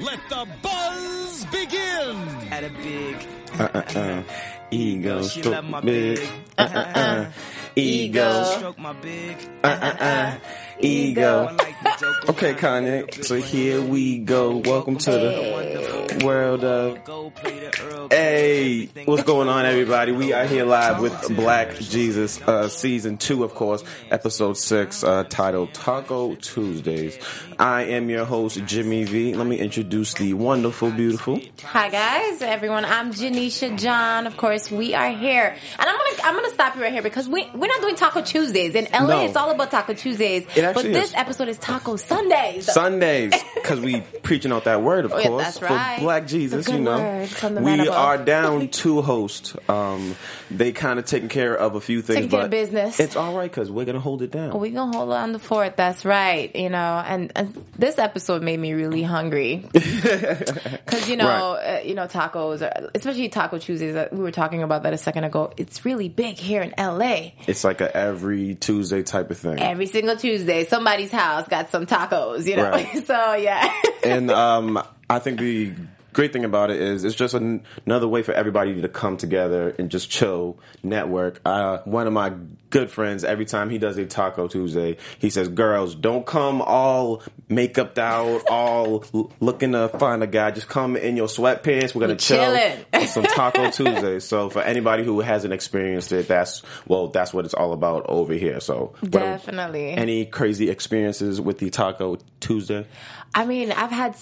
let the buzz begin! At a big uh-uh. Ego, She stroke love my big. big. Uh-uh. Ego, stroke my big. uh-uh. uh-uh. I Ego. Like the joke. Okay, Kanye. So here we go. Welcome to the world of. Go play the Earl. Hey, what's going on, everybody? We are here live with Black Jesus, uh, season two, of course, episode six, uh, titled Taco Tuesdays. I am your host, Jimmy V. Let me introduce the wonderful, beautiful. Hi guys, everyone. I'm Janiesha John. Of course, we are here, and I'm gonna I'm gonna stop you right here because we we're not doing Taco Tuesdays in LA. No. It's all about Taco Tuesdays, It but this is. episode is Taco Sundays. Sundays, because we preaching out that word, of Oh, yeah, course, that's for right. Black Jesus. You know, word from the man we are down two hosts. Um, they kind of taking care of a few things, Taking but business. it's all right because we're gonna hold it down. we gonna hold on the fort. That's right. You know, and, and this episode made me really hungry because you know, Right. uh, you know, tacos, are, especially Taco Tuesdays. uh, We were talking about that a second ago. It's really big here in LA. it's like a every Tuesday type of thing. Every single Tuesday, somebody's house got some tacos. You know, Right. so yeah. and um, I think the great thing about it is it's just an, another way for everybody to come together and just chill, network. Uh, one of my good friends, every time he does a Taco Tuesday, he says, "Girls, don't come all makeuped out, all looking to find a guy. Just come in your sweatpants. We're gonna chill on some Taco Tuesday." So for anybody who hasn't experienced it, that's well, that's what it's all about over here. So what- Definitely. Any crazy experiences with the Taco Tuesday? I mean, I've had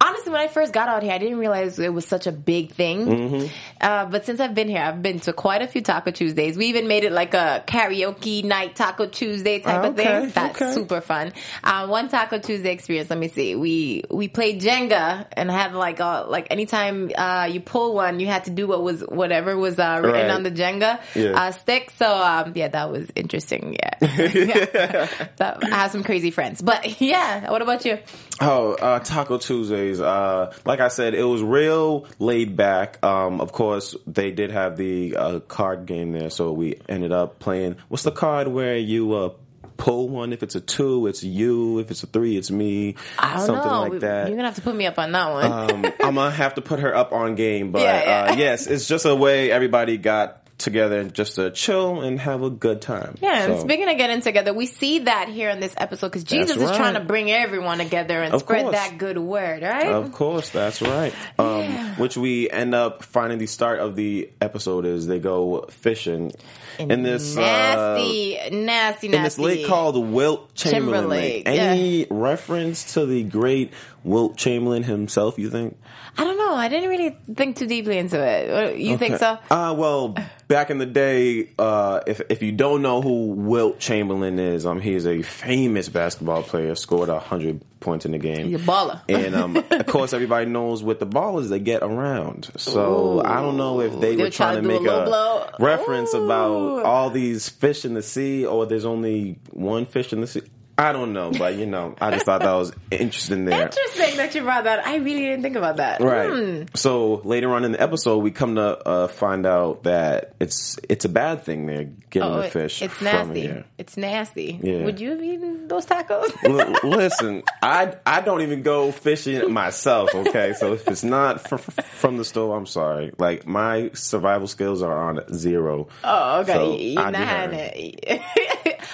honestly when I first got out here, I didn't realize it was such a big thing. Mm-hmm. Uh, but since I've been here, I've been to quite a few Taco Tuesdays. We even made it like a karaoke night Taco Tuesday type of Okay, thing. That's okay. super fun. Uh, one Taco Tuesday experience. Let me see. We we played Jenga and had like a, like anytime uh, you pull one, you had to do what was whatever was uh, written Right. on the Jenga Yeah. uh, stick. So um, yeah, that was interesting. Yeah, yeah. That- I have some crazy friends. But yeah, what about you? Oh, uh, Taco Tuesdays. Uh, like I said, it was real laid back. Um, of course, they did have the uh, card game there, so we ended up playing. What's the card where you uh, pull one? If it's a two, it's you. If it's a three, it's me. I don't Something know. like that. You're gonna have to put me up on that one. um, I'm gonna have to put her up on game, but Yeah, yeah. Uh, yes, it's just a way everybody got together just to chill and have a good time. yeah, and So- speaking of getting together, we see that here in this episode because Jesus is trying to bring everyone together and Of spread course. that good word, right? Of course, that's right. Um, Which we end up finding the start of the episode is they go fishing in this uh, nasty, nasty, nasty. in this lake called Wilt Chamberlain Lake. Any reference to the great Wilt Chamberlain himself? You think? I don't know. I didn't really think too deeply into it. You think so? Uh, well, back in the day, uh, if if you don't know who Wilt Chamberlain is, um, he is a famous basketball player. Scored hundred points in the game. He's a baller. And um, of course, everybody knows with the ballers they get around. So Ooh. I don't know if they They're were trying to trying to make a a blow. reference Ooh. about all these fish in the sea, or there's only one fish in the sea. I don't know, but you know, I just thought that was interesting there. Interesting that you brought that. I really didn't think about that. Right. Hmm. So later on in the episode, we come to uh, find out that it's it's a bad thing they're getting Oh, the fish it's from nasty. here. It's nasty. Yeah. Would you have eaten those tacos? L- listen, I I don't even go fishing myself. Okay, so if it's not fr- fr- from the store, I'm sorry. Like my survival skills are on zero. Oh, okay. So, You're not having it.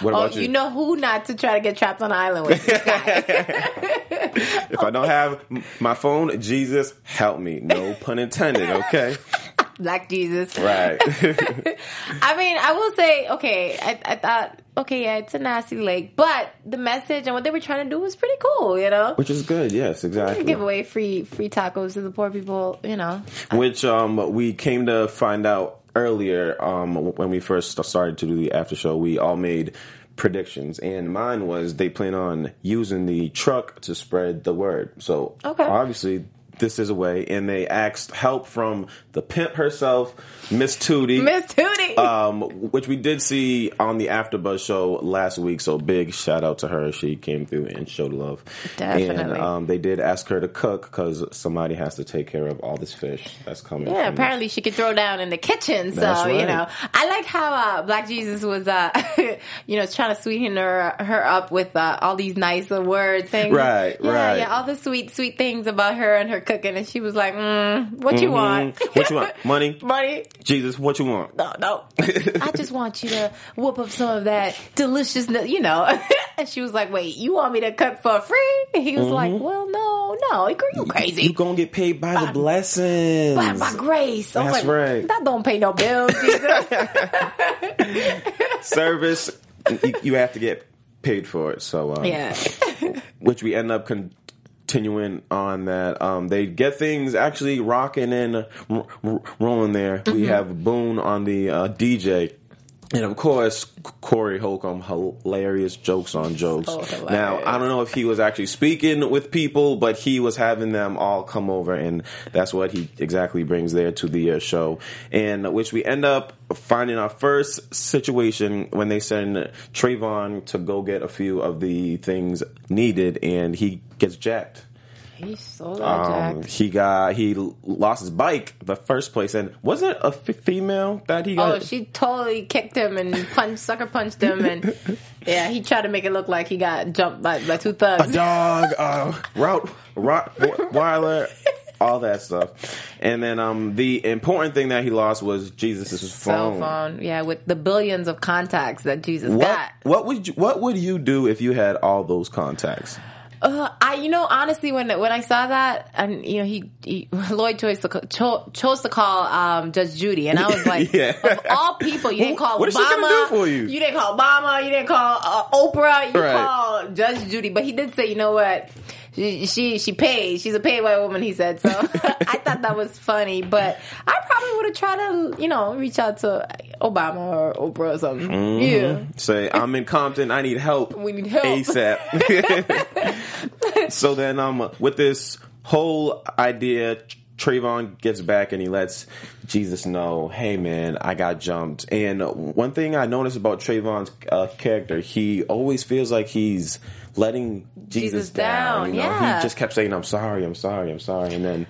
What oh, you? you know who not to try to get trapped on an island with. If I don't have my phone, Jesus help me. No pun intended. Okay, Black Jesus. right. I mean, I will say, okay, I, I thought okay, yeah, it's a nasty lake, but the message and what they were trying to do was pretty cool, you know. Which is good, yes, exactly. Give away free free tacos to the poor people, you know. which um, we came to find out earlier um, when we first started to do the after show. We all made predictions, and mine was they plan on using the truck to spread the word. So Okay. obviously. This is a way, and they asked help from the pimp herself, Miss Tootie. Miss Tootie. um, which we did see on the AfterBuzz show last week. So big shout out to her. She came through and showed love. And Definitely. um, they did ask her to cook because somebody has to take care of all this fish that's coming. Yeah, apparently she could throw down in the kitchen. So That's you know, I like how uh, Black Jesus was, uh, you know, trying to sweeten her her up with uh, all these nice words, saying, Right, yeah, right. yeah, all the sweet sweet things about her and her cooking, and she was like, mm, "What you want? What you want? Money? Money? Jesus, what you want? No, no. I just want you to whoop up some of that deliciousness, you know." and she was like, "Wait, you want me to cook for free?" And he was like, "Well, no, no, you crazy." You gonna get paid by the blessings. by, by grace. I That's like, right. That don't pay no bills, Jesus. Service, you, you have to get paid for it. So um, yeah. which we end up continuing on that. Um, they get things actually rocking and r- r- rolling there. We Mm-hmm. have Boone on the uh, DJ. And of course, Corey Holcomb, hilarious jokes on jokes. So now, I don't know if he was actually speaking with people, but he was having them all come over, and that's what he exactly brings there to the uh, show. And which we end up finding our first situation when they send Trayvon to go get a few of the things needed, and he gets jacked. He's so Um, jacked. he got he lost his bike the first place, and wasn't it a f- female that he got? Oh, she totally kicked him and punched, sucker punched him, and yeah, he tried to make it look like he got jumped by, by two thugs, a dog, uh, route, Rottweiler, all that stuff. And then um, the important thing that he lost was Jesus' Cell phone. phone, yeah, with the billions of contacts that Jesus What got. what would you what would you do if you had all those contacts? Uh, I, you know, honestly, when when I saw that, and you know, he, he Lloyd chose to, cho- chose to call um, Judge Judy, and I was like, Yeah. of all people, you didn't call What is Obama. she gonna do for you? didn't call Obama. You didn't call uh, Oprah. You Right. called Judge Judy, but he did say, you know what? She, she she paid. She's a paid white woman. He said so. I thought that was funny, but I probably would have tried to, you know, reach out to Obama or Oprah or something. Mm-hmm. Yeah. Say I'm in Compton. I need help. We need help. ASAP. so then, um, with this whole idea, Trayvon gets back and he lets Jesus know, "Hey, man, I got jumped." And one thing I noticed about Trayvon's uh, character, he always feels like he's letting Jesus, Jesus down. down, You know, yeah. he just kept saying, "I'm sorry, I'm sorry, I'm sorry," and then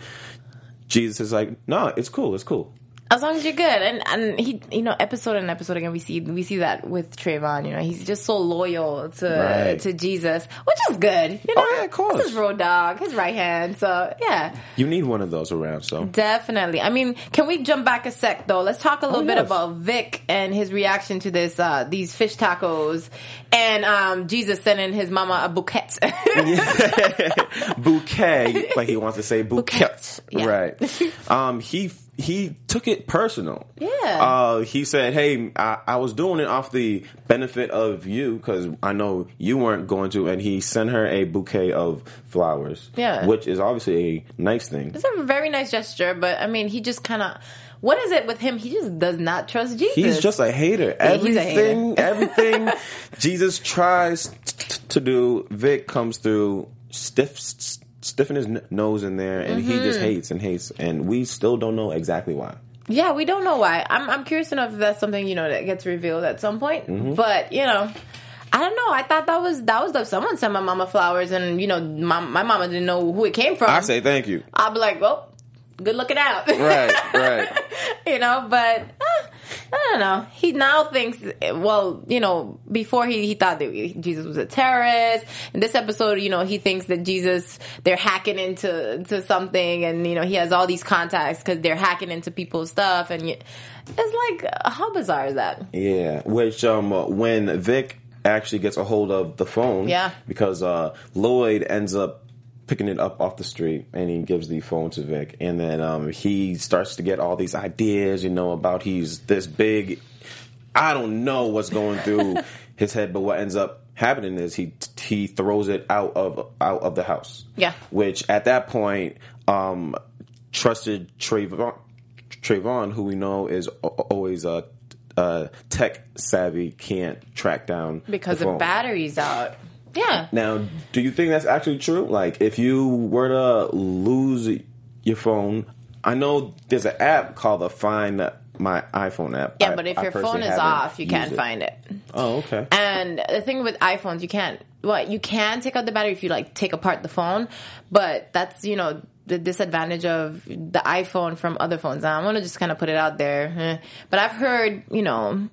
Jesus is like, "No, it's cool, it's cool." As long as you're good, and and he, you know, episode and episode again, we see we see that with Trayvon. You know, he's just so loyal to Right. to Jesus, which is good. You know, Oh, yeah, of course. This is road dog, his right hand. So yeah, You need one of those around. So definitely. I mean, can we jump back a sec though? Let's talk a little bit Oh, yes. about Vic and his reaction to this uh these fish tacos, and um Jesus sending his mama a bouquet. bouquet, like he wants to say bouquet, Bouquet, yeah. right? Um, he he took it personal. Yeah. Uh, he said, "Hey, I, I was doing it off the benefit of you because I know you weren't going to." And he sent her a bouquet of flowers. Yeah. which is obviously a nice thing. it's a very nice gesture, but I mean, he just kind of. What is it with him? He just does not trust Jesus. He's just a hater. Yeah, he's a everything, hater. everything Jesus tries t- to do, Vic comes through stiff, s- stiffing his n- nose in there, and he Mm-hmm. just hates and hates, and we still don't know exactly why. Yeah, we don't know why. I'm I'm curious enough if that's something you know that gets revealed at some point. Mm-hmm. But you know, I don't know. I thought that was that was the someone sent my mama flowers, and you know, my, my mama didn't know who it came from. I say thank you. I'll be like, well, good looking out, Right, right. you know, but. I don't know. He now thinks, well, you know, before he, he thought that Jesus was a terrorist. In this episode, you know, he thinks that Jesus, they're hacking into to something and, you know, he has all these contacts because they're hacking into people's stuff. And it's like, how bizarre is that? Yeah, which um when Vic actually gets a hold of the phone, Yeah. because uh Lloyd ends up picking it up off the street and he gives the phone to Vic, and then um he starts to get all these ideas, you know, about he's this big. I don't know what's going through his head. But what ends up happening is he he throws it out of out of the house. Yeah. Which at that point, um, trusted Trayvon, Trayvon, who we know is always a. Uh, tech savvy can't track down because the the battery's out. Yeah. Now, do you think that's actually true? Like, if you were to lose your phone, I know there's an app called the Find My iPhone app. Yeah, I- but if I your phone is off, you can't it. find it. Oh, okay. And the thing with iPhones, you can't. What you can take out the battery if you like take apart the phone, but that's you know the disadvantage of the iPhone from other phones. I'm gonna just kind of put it out there, but I've heard you know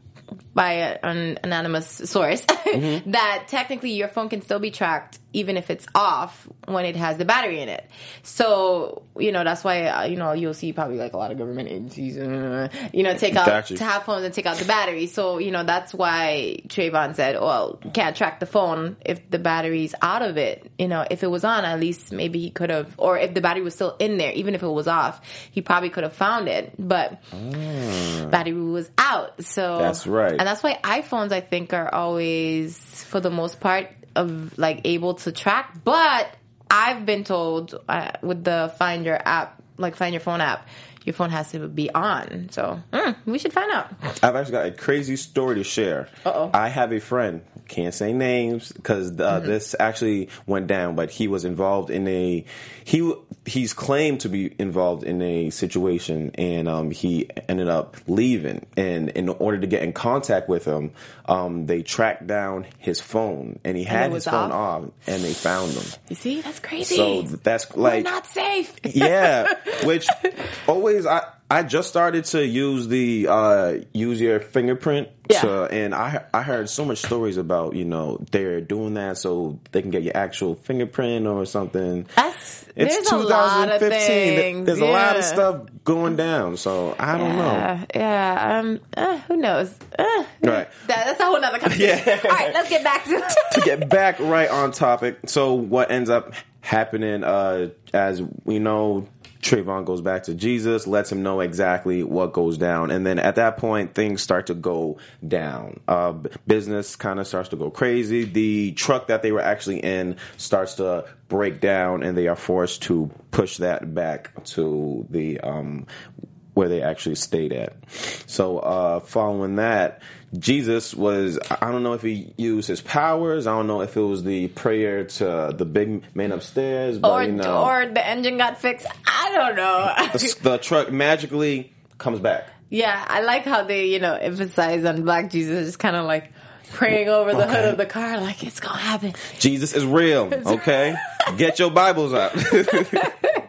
by a- an anonymous source Mm-hmm. that technically your phone can still be tracked even if it's off when it has the battery in it. So you know that's why uh, you know you'll see probably like a lot of government agencies, uh, you know, take out Got you. to have phones and take out the battery. So you know that's why Trayvon said, "Well, can't track the phone if the battery's out of it. You know, if it was on, at least maybe he could have, or if the battery was still in there, even if it was off, he probably could have found it. But battery was out. So That's right. and that's why iPhones, I think, are always for the most part of like able to track. But I've been told uh, with the Find Your app, like Find Your Phone app. Your phone has to be on, so mm, we should find out. I've actually got a crazy story to share. Uh-oh. I have a friend, can't say names because uh, Mm-hmm. this actually went down, but he was involved in a he he's claimed to be involved in a situation, and um, he ended up leaving. And in order to get in contact with him, um, they tracked down his phone, and he had was his phone off? off, and they found him. You see, that's crazy. So that's We're like not safe. yeah, which always I I just started to use the uh use your fingerprint Yeah. to, and I I heard so much stories about you know they're doing that so they can get your actual fingerprint or something. That's It's there's a lot of 2015. There- things. There's a lot of stuff going down, so I don't know. Yeah, yeah. Um, uh, who knows? Uh, Right. that, that's a whole nother conversation. Yeah. All right, let's get back to. to get back right on topic. So what ends up happening, uh, as we know, Trayvon goes back to Jesus, lets him know exactly what goes down, and then at that point, things start to go down. Uh, business kind of starts to go crazy. The truck that they were actually in starts to break down, and they are forced to push that back to the um, where they actually stayed at. So, uh, following that, Jesus was, I don't know if he used his powers. I don't know if it was the prayer to the big man upstairs, but or you know, or the engine got fixed. I don't know. the, the truck magically comes back. yeah, I like how they you know emphasize on Black Jesus, just kind of like praying over the hood of the car, like it's gonna happen. Jesus is real, okay? Get your Bibles out.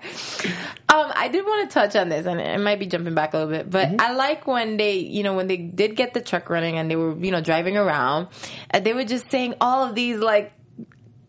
Um, I did want to touch on this, and it might be jumping back a little bit, Mm-hmm. but I like when they, you know, when they did get the truck running and they were, you know, driving around, and they were just saying all of these like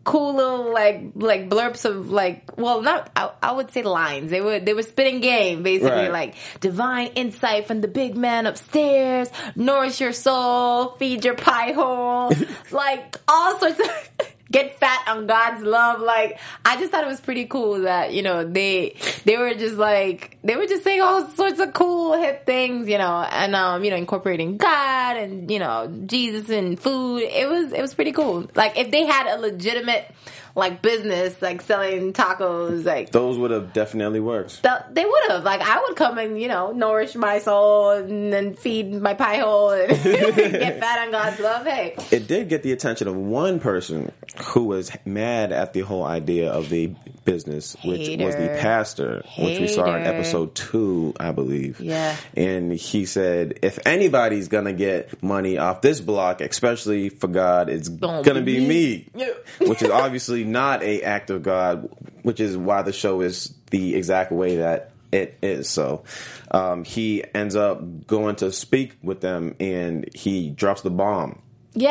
cool little like like blurbs of like, well, not I, I would say lines. They were they were spitting game basically, Right. like divine insight from the big man upstairs, nourish your soul, feed your pie hole, like all sorts of. Get fat on God's love. Like, I just thought it was pretty cool that, you know, they, they were just like, they were just saying all sorts of cool hip things, you know, and, um, you know, incorporating God and, you know, Jesus and food. It was, it was pretty cool. Like, if they had a legitimate, like, business, like selling tacos, like, Those would have definitely worked. th- they would have. Like, I would come and, you know, nourish my soul and then feed my pie hole and get fat on God's love. Hey. It did get the attention of one person who was mad at the whole idea of the business, which was the Hater. pastor, which we saw in episode two, I believe. Yeah. And he said, if anybody's gonna get money off this block, especially for God, it's Don't gonna be be me. me. Yeah. which is obviously not a act of God, which is why the show is the exact way that it is. So um, he ends up going to speak with them, and he drops the bomb.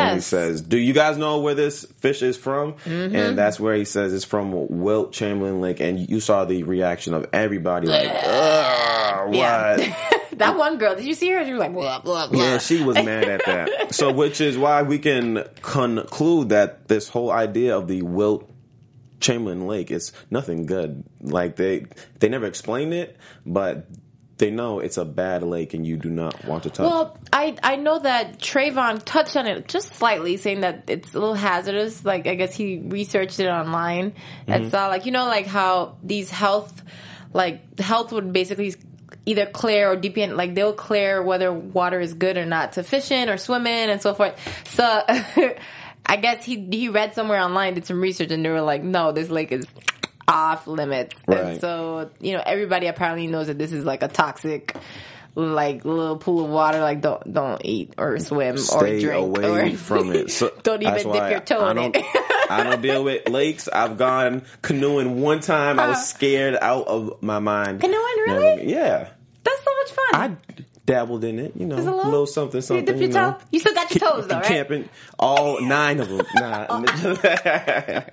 And he says, "Do you guys know where this fish is from?" Mm-hmm. And that's where he says it's from Wilt Chamberlain Lake. And you saw the reaction of everybody, like, "Ugh, what?" Yeah. that one girl, did you see her? She was like, blah, blah, blah. Yeah, she was mad at that. So, which is why we can conclude that this whole idea of the Wilt Chamberlain Lake is nothing good. Like they they never explained it, but they know it's a bad lake and you do not want to touch. Well, I I know that Trayvon touched on it just slightly, saying that it's a little hazardous. Like I guess he researched it online and mm-hmm. saw like you know like how these health like health would basically either clear or deepen like they'll clear whether water is good or not to fish in or swim in and so forth. So I guess he he read somewhere online, did some research, and they were like, no, this lake is off limits. And so you know everybody apparently knows that this is like a toxic like little pool of water like don't don't eat or swim Stay or drink away or from it. So don't even dip your toe I in don't, it I don't deal with lakes. I've gone canoeing one time. I was scared out of my mind. Canoeing, really? Yeah. That's so much fun I dabbled in it, you know, a little, little? something, you something. dip your you know. toe you still got your toes though right Camping, all nine of them. Nah.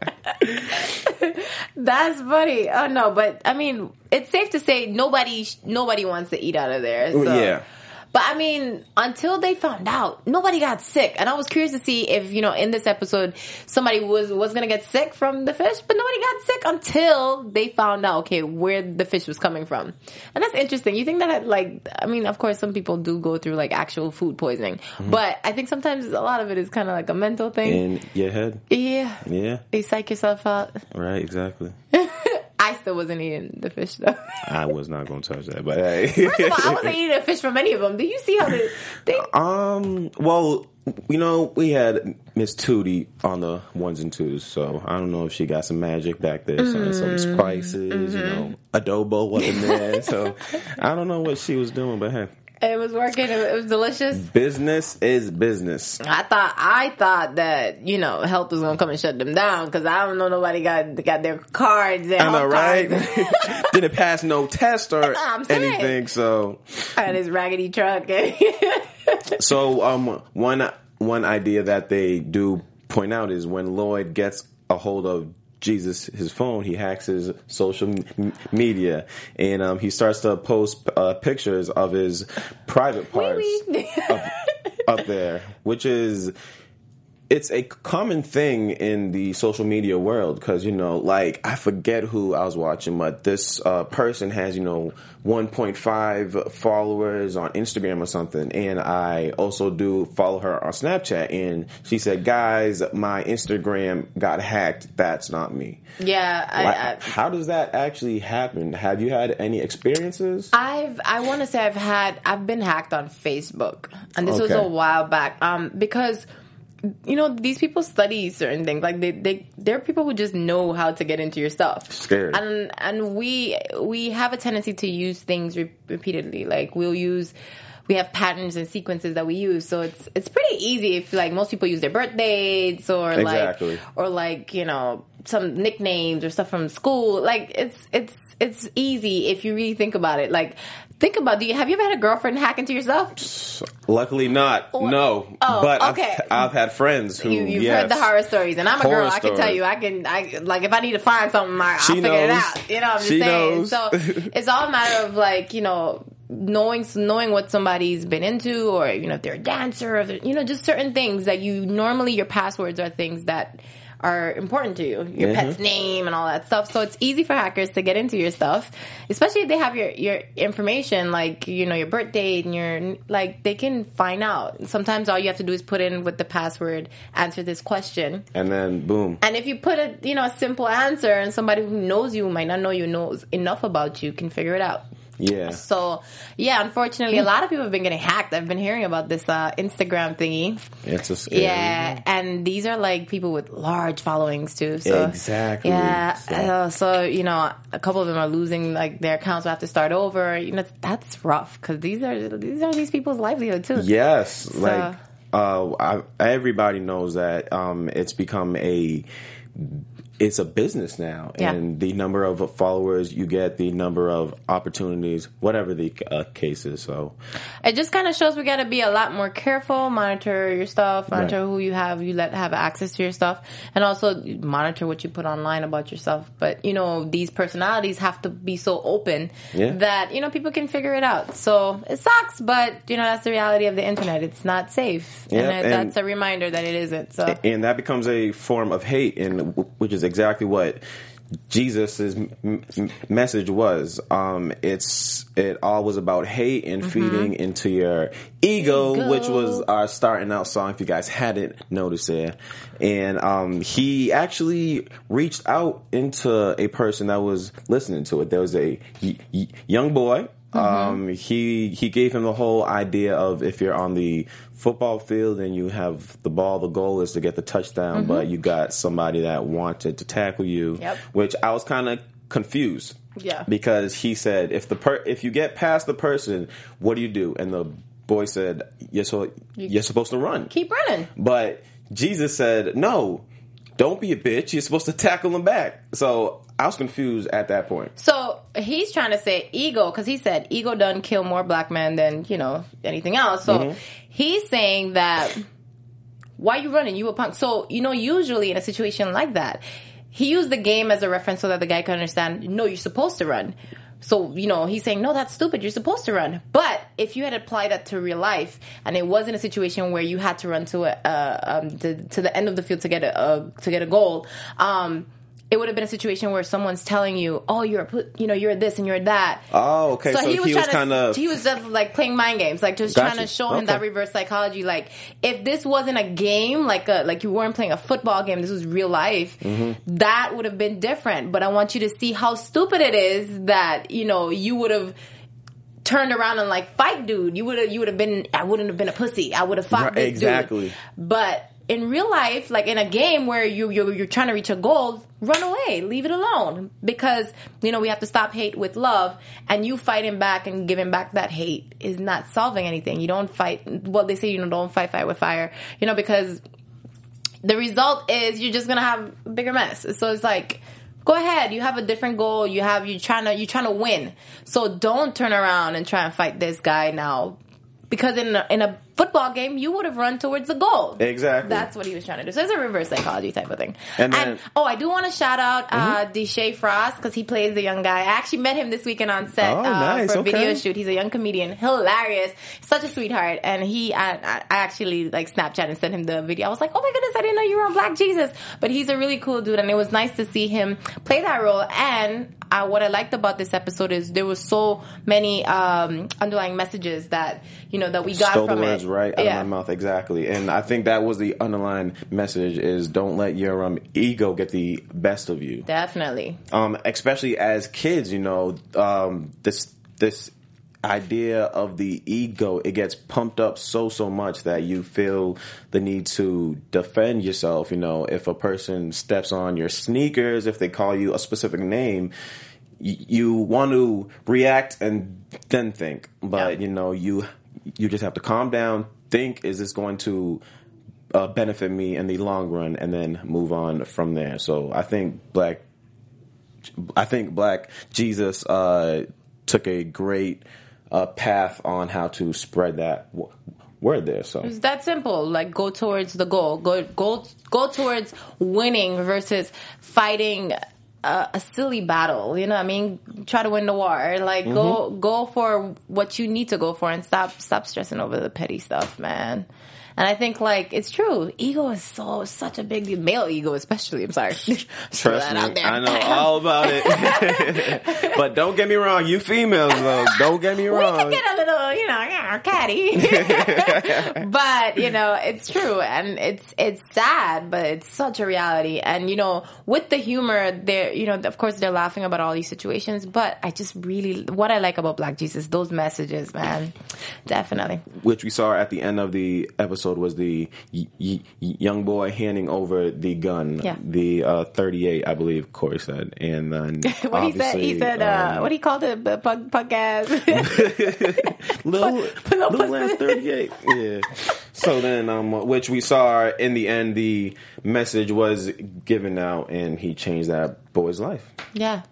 That's funny. Oh no, but I mean, it's safe to say nobody nobody wants to eat out of there. So. yeah. But I mean, until they found out, nobody got sick, and I was curious to see if you know in this episode somebody was was gonna get sick from the fish, but nobody got sick until they found out okay where the fish was coming from, and that's interesting. You think that like I mean, of course, some people do go through like actual food poisoning, mm-hmm. but I think sometimes a lot of it is kind of like a mental thing. in your head. yeah, Yeah. you psych yourself out. Right. Exactly. I still wasn't eating the fish though. I was not going to touch that, but hey. First of all, I wasn't eating a fish from any of them. Do you see how they? they Um. Well, you know, we had Miss Tootie on the ones and twos, so I don't know if she got some magic back there, some, some Mm-hmm. spices, you know, adobo wasn't there, so I don't know what she was doing, but hey, it was working. It was delicious. business is business. I thought I thought that you know health was gonna come and shut them down because I don't know nobody got got their cards. Their I know, right? Didn't pass no test or anything, so and his raggedy truck. So um, one one idea that they do point out is when Lloyd gets a hold of Jesus his phone, he hacks his social m- media, and um, he starts to post uh, pictures of his private parts Wee-wee. up there, which is it's a common thing in the social media world because you know like i forget who i was watching but this uh, person has you know 1.5 followers on instagram or something and i also do follow her on snapchat and she said guys my instagram got hacked. That's not me. Yeah, I, Like, I, how does that actually happen? Have you had any experiences? I've I want to say I've had I've been hacked on Facebook, and this was a while back. Um, because you know these people study certain things. Like they they they're people who just know how to get into your stuff. Scared. And and we we have a tendency to use things re- repeatedly. Like we'll use. We have patterns and sequences that we use, so it's it's pretty easy if like most people use their birth dates or Exactly. like or like you know some nicknames or stuff from school. Like it's it's it's easy if you really think about it. Like think about do you have you ever had a girlfriend hack into yourself? luckily not no Oh, but okay. I've, I've had friends who You, you've yes. heard the horror stories, and I'm a Horror girl. I can tell you, I can, I like if I need to find something, I, I'll She figure it out. You know, what I'm just She saying. knows. So it's all a matter of like you know knowing knowing what somebody's been into, or you know if they're a dancer, or you know just certain things that you normally your passwords are things that are important to you, your Mm-hmm. pet's name and all that stuff. So it's easy for hackers to get into your stuff, especially if they have your your information, like you know your birth date and your like they can find out. Sometimes all you have to do is put in with the password, answer this question, and then boom and if you put a you know a simple answer, and somebody who knows you might not know you knows enough about you can figure it out. Yeah So yeah, unfortunately, a lot of people have been getting hacked. I've been hearing about this uh, Instagram thingy. it's a scary Yeah, and these are like people with large followings too. So Exactly. Yeah, So- uh, so you know, a couple of them are losing like their accounts. Will have to start over. You know, that's rough because these are these are these people's livelihood too. Yes, like uh, I, everybody knows that um, it's become a it's a business now, Yeah. and the number of followers you get, the number of opportunities, whatever the uh, case is. So It just kind of shows we got to be a lot more careful, monitor your stuff, monitor Right. who you have, you let have access to your stuff, and also monitor what you put online about yourself. But you know, these personalities have to be so open Yeah. that you know people can figure it out. So it sucks, but you know that's the reality of the internet. It's not safe, Yeah, and, it- and- that's a reminder that it isn't. So and that becomes a form of hate, and which is exactly what Jesus's m- message was. Um, it's it all was about hate and feeding into your ego, Ego. which was our starting out song. If you guys hadn't noticed it, and um, he actually reached out into a person that was listening to it. There was a y- y- young boy. Um, he he gave him the whole idea of if you're on the football field and you have the ball, the goal is to get the touchdown, but you got somebody that wanted to tackle you. Yep. Which I was kind of confused. Yeah. Because he said if the per- if you get past the person, what do you do? And the boy said, "You're so you're supposed to run." Keep running. But Jesus said, "No, don't be a bitch. You're supposed to tackle him back." So I was confused at that point. So he's trying to say ego because he said ego doesn't kill more black men than you know anything else. So Mm-hmm. he's saying that why you running? You a punk. So you know, usually in a situation like that, he used the game as a reference so that the guy can understand. No, you're supposed to run. So you know, he's saying no, that's stupid. You're supposed to run. But if you had applied that to real life, and it wasn't a situation where you had to run to a uh, um, to, to the end of the field to get a uh, to get a goal. Um, it would have been a situation where someone's telling you, "Oh, you're you know, you're this and you're that." Oh, okay. So, he was, trying kind of he was just like playing mind games, like just Gotcha. trying to show him that reverse psychology. Like if this wasn't a game, like a like you weren't playing a football game, this was real life. Mm-hmm. That would have been different. But I want you to see how stupid it is that you know you would have turned around and like fight dude you would have you would have been i wouldn't have been a pussy i would have fought Right, exactly. dude but in real life like in a game where you you're, you're trying to reach a goal run away leave it alone because you know we have to stop hate with love and you fighting back and giving back that hate is not solving anything you don't fight well they say you know don't fight fire with fire you know because the result is you're just gonna have a bigger mess. So it's like, go ahead. You have a different goal. You have you trying to you trying to win. So don't turn around and try and fight this guy now, because in a, in a football game you would have run towards the goal. Exactly. That's what he was trying to do. So it's a reverse psychology type of thing. And then- oh, I do want to shout out uh, Deshae Frost because he plays the young guy. I actually met him this weekend on set Oh, uh, nice. for a Okay. video shoot. He's a young comedian, hilarious, such a sweetheart. And he, I, I actually like Snapchat and sent him the video. I was like, oh my goodness, I didn't know you were on Black Jesus. But he's a really cool dude, and it was nice to see him play that role. And uh, what I liked about this episode is there was so many um, underlying messages that you know that we got stole from words it. right out yeah. of my mouth exactly and i think that was the underlying message is don't let your um, ego get the best of you Definitely. um, especially as kids you know um, this this idea of the ego it gets pumped up so so much that you feel the need to defend yourself you know if a person steps on your sneakers if they call you a specific name you want to react and then think but Yeah. you know you you just have to calm down think is this going to uh, benefit me in the long run and then move on from there so i think black I think Black Jesus uh, took a great uh, path on how to spread that w- word there. So It's that simple. Like go towards the goal. Go go go towards winning versus fighting a, a silly battle. You know what I mean? Try to win the war. Like go mm-hmm. go for what you need to go for and stop stop stressing over the petty stuff, man. And I think like it's true. Ego is so such a big deal. Male ego, especially. I'm sorry. Trust me. I know all about it. but don't get me wrong, you females though, don't get me wrong. we can get a little, you know, catty. but you know, it's true, and it's it's sad, but it's such a reality. And you know, with the humor, they're you know, of course, they're laughing about all these situations. But I just really, what I like about Black Jesus, those messages, man, definitely. Which we saw at the end of the episode was the y- y- young boy handing over the gun, Yeah. the uh, 38, I believe Corey said, and then What he said, he said, uh, um, what he called it, pug, podcast. little, little little ass 38 yeah so then um which we saw in the end the message was given out and he changed that boy's life Yeah.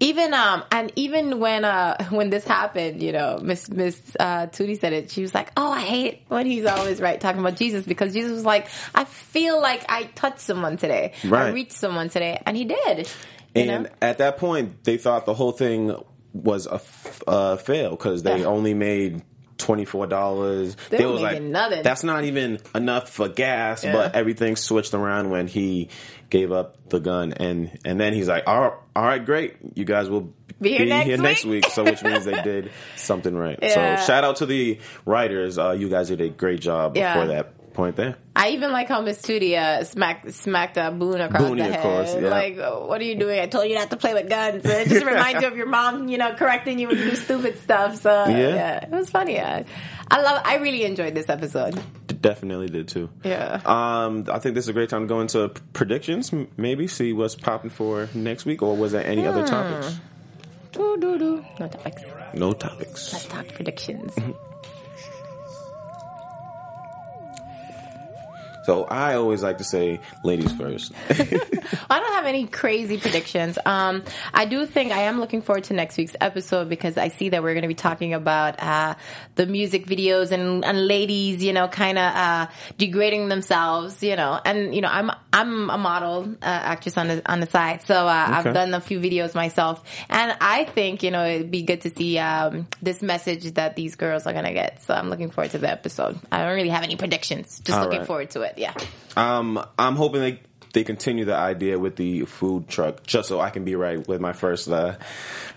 Even um and even when uh when this happened, you know, Miss Miss uh Tootie said it, she was like, Oh, I hate when he's always right talking about Jesus because Jesus was like, I feel like I touched someone today. I reached someone today and he did. And know? at that point they thought the whole thing was a f- uh, fail because they Yeah. only made twenty four dollars. They were making nothing. that's not even enough for gas, Yeah. but everything switched around when he gave up the gun, and and then he's like, all right, all right great, you guys will Be here next next week." week. So which means they did something right. Yeah. So shout out to the writers. Uh, you guys did a great job Yeah. before that point there. I even like how Miss Tootie uh, smacked smacked uh, Boone across Boone, the of head. course, yeah. Like, what are you doing? I told you not to play with guns. It just reminds you of your mom, you know, correcting you when you do stupid stuff. So Yeah. yeah, it was funny. Yeah. I love. I really enjoyed this episode. Definitely did too. Yeah. Um, I think this is a great time to go into predictions. m- Maybe see what's popping for next week, or was there any other Hmm. topics? Doo, doo, doo. No topics. No topics. Let's talk predictions. So I always like to say, ladies first. I don't have any crazy predictions. Um, I do think I am looking forward to next week's episode because I see that we're going to be talking about uh, the music videos and, and ladies, you know, kind of uh, degrading themselves, you know. And you know, I'm I'm a model uh, actress on the on the side, so uh, I've done a few videos myself, and I think you know it'd be good to see um, this message that these girls are going to get. So I'm looking forward to the episode. I don't really have any predictions. Just All looking right. forward to it. Yeah. um, I'm hoping they they continue the idea with the food truck, just so I can be right with my first uh,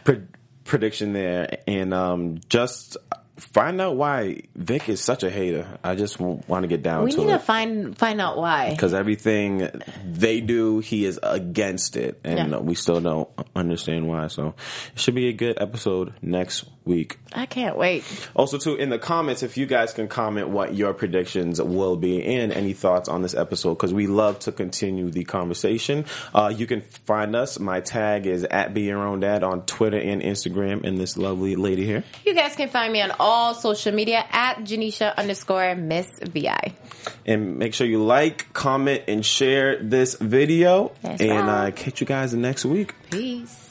pre- prediction there, and um, just find out why Vic is such a hater. I just want to get down We to need it. to find find out why. because everything they do, he is against it, and Yeah. we still don't understand why. So, it should be a good episode next week. I can't wait. Also, too, in the comments, if you guys can comment what your predictions will be and any thoughts on this episode, because we love to continue the conversation. Uh, you can find us. My tag is at Be Your Own Dad on Twitter and Instagram, and this lovely lady here. You guys can find me on all social media at Janiesha underscore Miss VI. And make sure you like, comment, and share this video. That's and right. uh, catch you guys next week. Peace.